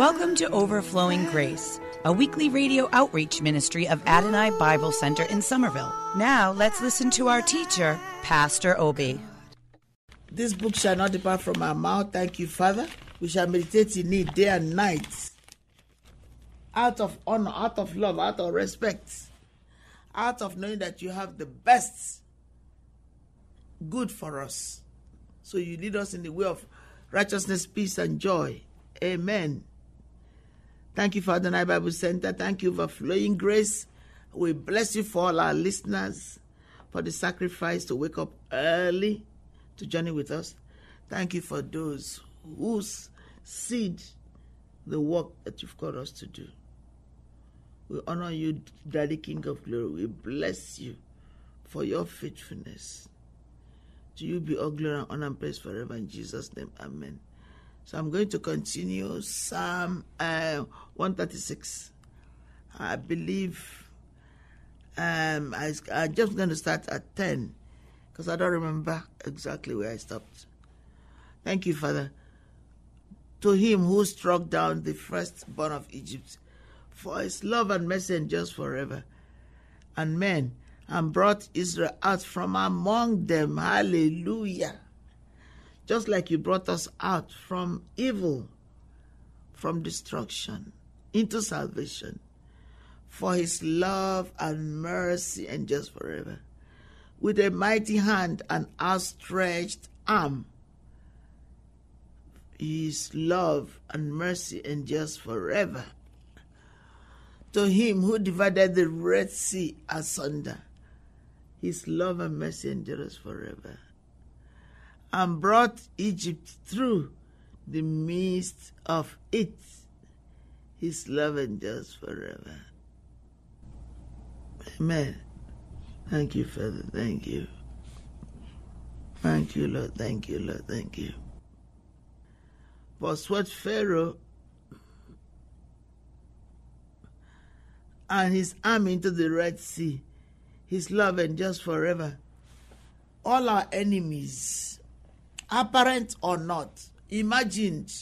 Welcome to Overflowing Grace, a weekly radio outreach ministry of Adonai Bible Center in Somerville. Now let's listen to our teacher, Pastor Obi. This book shall not depart from our mouth. Thank you, Father. We shall meditate in it day and night. Out of honor, out of love, out of respect, out of knowing that you have the best good for us. So you lead us in the way of righteousness, peace, and joy. Amen. Thank you, Father Night Bible Center. Thank you for flowing grace. We bless you for all our listeners for the sacrifice to wake up early to journey with us. Thank you for those whose seed the work that you've called us to do. We honor you, Daddy King of Glory. We bless you for your faithfulness. To you be all glory and honor and praise forever in Jesus' name. Amen. So I'm going to continue Psalm uh, 136. I believe um, I, I'm just going to start at 10 because I don't remember exactly where I stopped. Thank you, Father. To him who struck down the firstborn of Egypt, for his love and mercy endures forever. And men, and brought Israel out from among them. Hallelujah. Just like you brought us out from evil, from destruction, into salvation. For his love and mercy and endures forever. With a mighty hand and outstretched arm, his love and mercy endures forever. To him who divided the Red Sea asunder, his love and mercy endures forever. And brought Egypt through the midst of it, his love endures forever. Amen. Thank you, Father. Thank you. Thank you, Lord. Thank you, Lord. Thank you. For sweat Pharaoh and his army into the Red Sea, his love endures forever. All our enemies, apparent or not, imagined,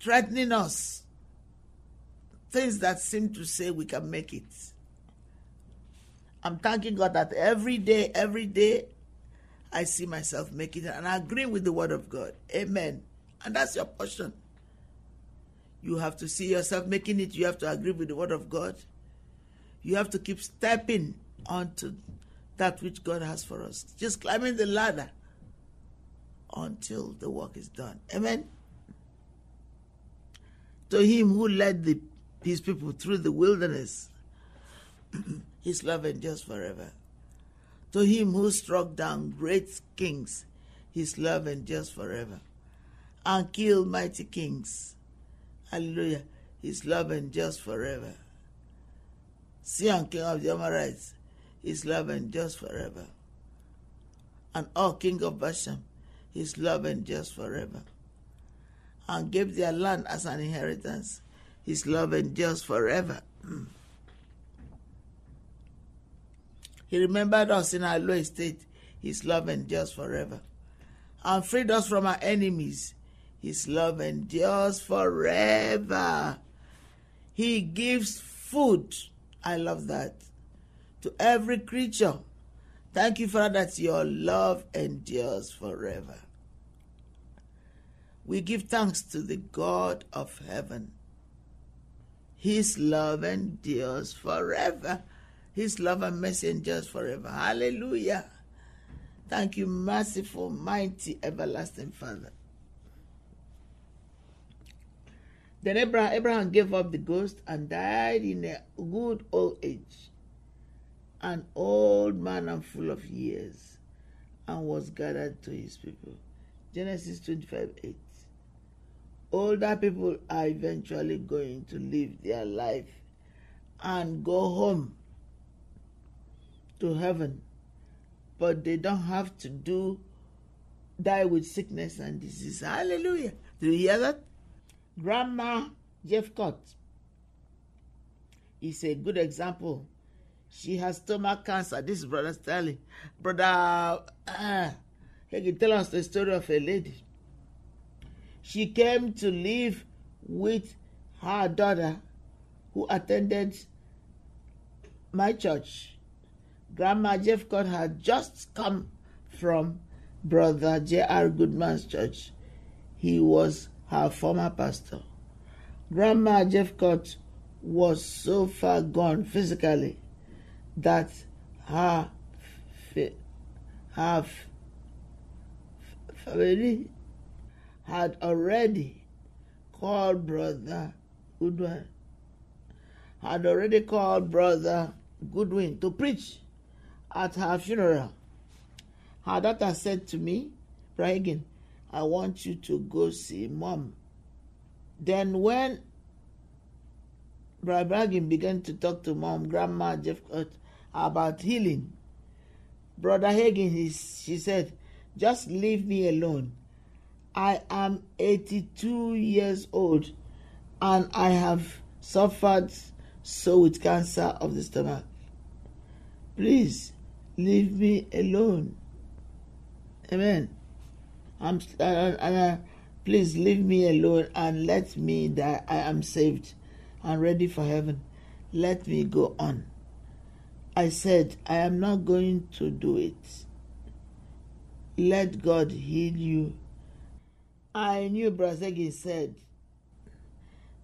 threatening us, things that seem to say we can make it. I'm thanking God that every day, every day, I see myself making it and I agree with the word of God. Amen. And that's your portion. You have to see yourself making it. You have to agree with the word of God. You have to keep stepping onto that which God has for us. Just climbing the ladder until the work is done. Amen. To him who led the, his people through the wilderness, his love endures forever. To him who struck down great kings, his love endures forever. And killed mighty kings, hallelujah, his love endures forever. Sihon, king of the Amorites, his love endures forever. And Og, king of Bashan, his love endures forever. And gave their land as an inheritance, his love endures forever. Mm. He remembered us in our low estate. His love endures forever. And freed us from our enemies. His love endures forever. He gives food. I love that. To every creature. Thank you, Father, that your love endures forever. We give thanks to the God of heaven. His love endures forever. His love and mercy endures forever. Hallelujah. Thank you, merciful, mighty, everlasting Father. Then Abraham, Abraham gave up the ghost and died in a good old age, an old man and full of years, and was gathered to his people. Genesis 25 8. Older people are eventually going to live their life and go home to heaven, but they don't have to do die with sickness and disease. Hallelujah. Do you hear that? Grandma Jeffcott is a good example. She has stomach cancer. This is Brother Stanley. Brother, uh, he can tell us the story of a lady. She came to live with her daughter who attended my church. Grandma Jeffcott had just come from Brother J.R. Goodman's church. He was her former pastor. Grandma Jeffcott was so far gone physically that her f- family had already called brother Goodwin had already called brother Goodwin to preach at her funeral. Her daughter said to me, Bragging, I want you to go see mom. Then when Brother Bragging began to talk to mom, grandma Jeff about healing, Brother Hagin, he, she said, just leave me alone. I am 82 years old and I have suffered so with cancer of the stomach. Please leave me alone. Amen. I'm, uh, uh, please leave me alone and let me die. I am saved and ready for heaven. Let me go on. I said, I am not going to do it. Let God heal you. I knew Brazegi said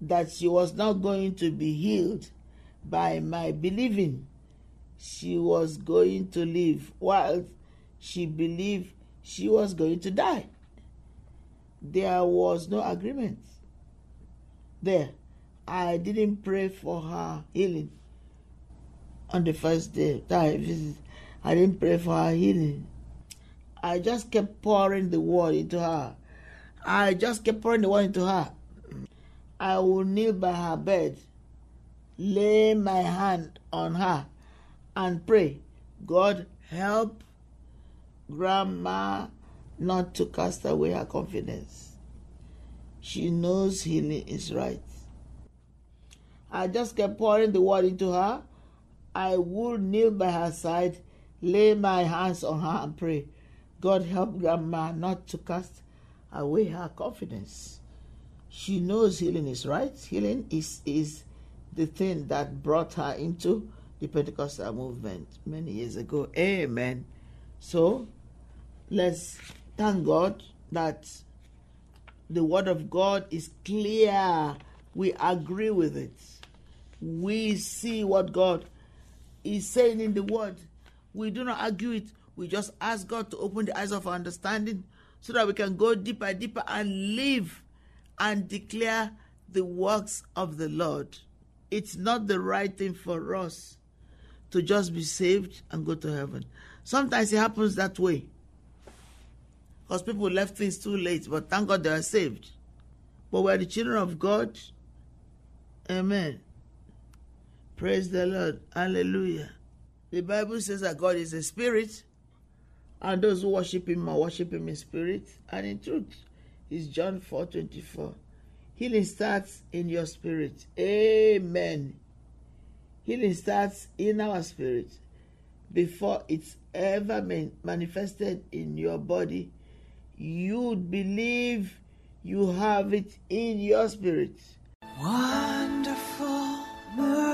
that she was not going to be healed by my believing she was going to live while she believed she was going to die. There was no agreement. There, I didn't pray for her healing on the first day that I visited. I didn't pray for her healing. I just kept pouring the word into her. I just kept pouring the word into her. I would kneel by her bed, lay my hand on her, and pray, God help Grandma not to cast away her confidence. She knows healing is right. I just kept pouring the word into her. I would kneel by her side, lay my hands on her, and pray, God help Grandma not to cast away her confidence. She knows healing is right. Healing is, is the thing that brought her into the Pentecostal movement many years ago. Amen. So let's thank God that the Word of God is clear. We agree with it. We see what God is saying in the Word. We do not argue it. We just ask God to open the eyes of our understanding so that we can go deeper, and deeper, and live and declare the works of the Lord. It's not the right thing for us to just be saved and go to heaven. Sometimes it happens that way because people left things too late, but thank God they are saved. But we're the children of God. Amen. Praise the Lord. Hallelujah. The Bible says that God is a spirit, and those who worship Him are worship Him in spirit and in truth. It's John 4 24. Healing starts in your spirit. Amen. Healing starts in our spirit before it's ever manifested in your body. You believe you have it in your spirit. Wonderful, merciful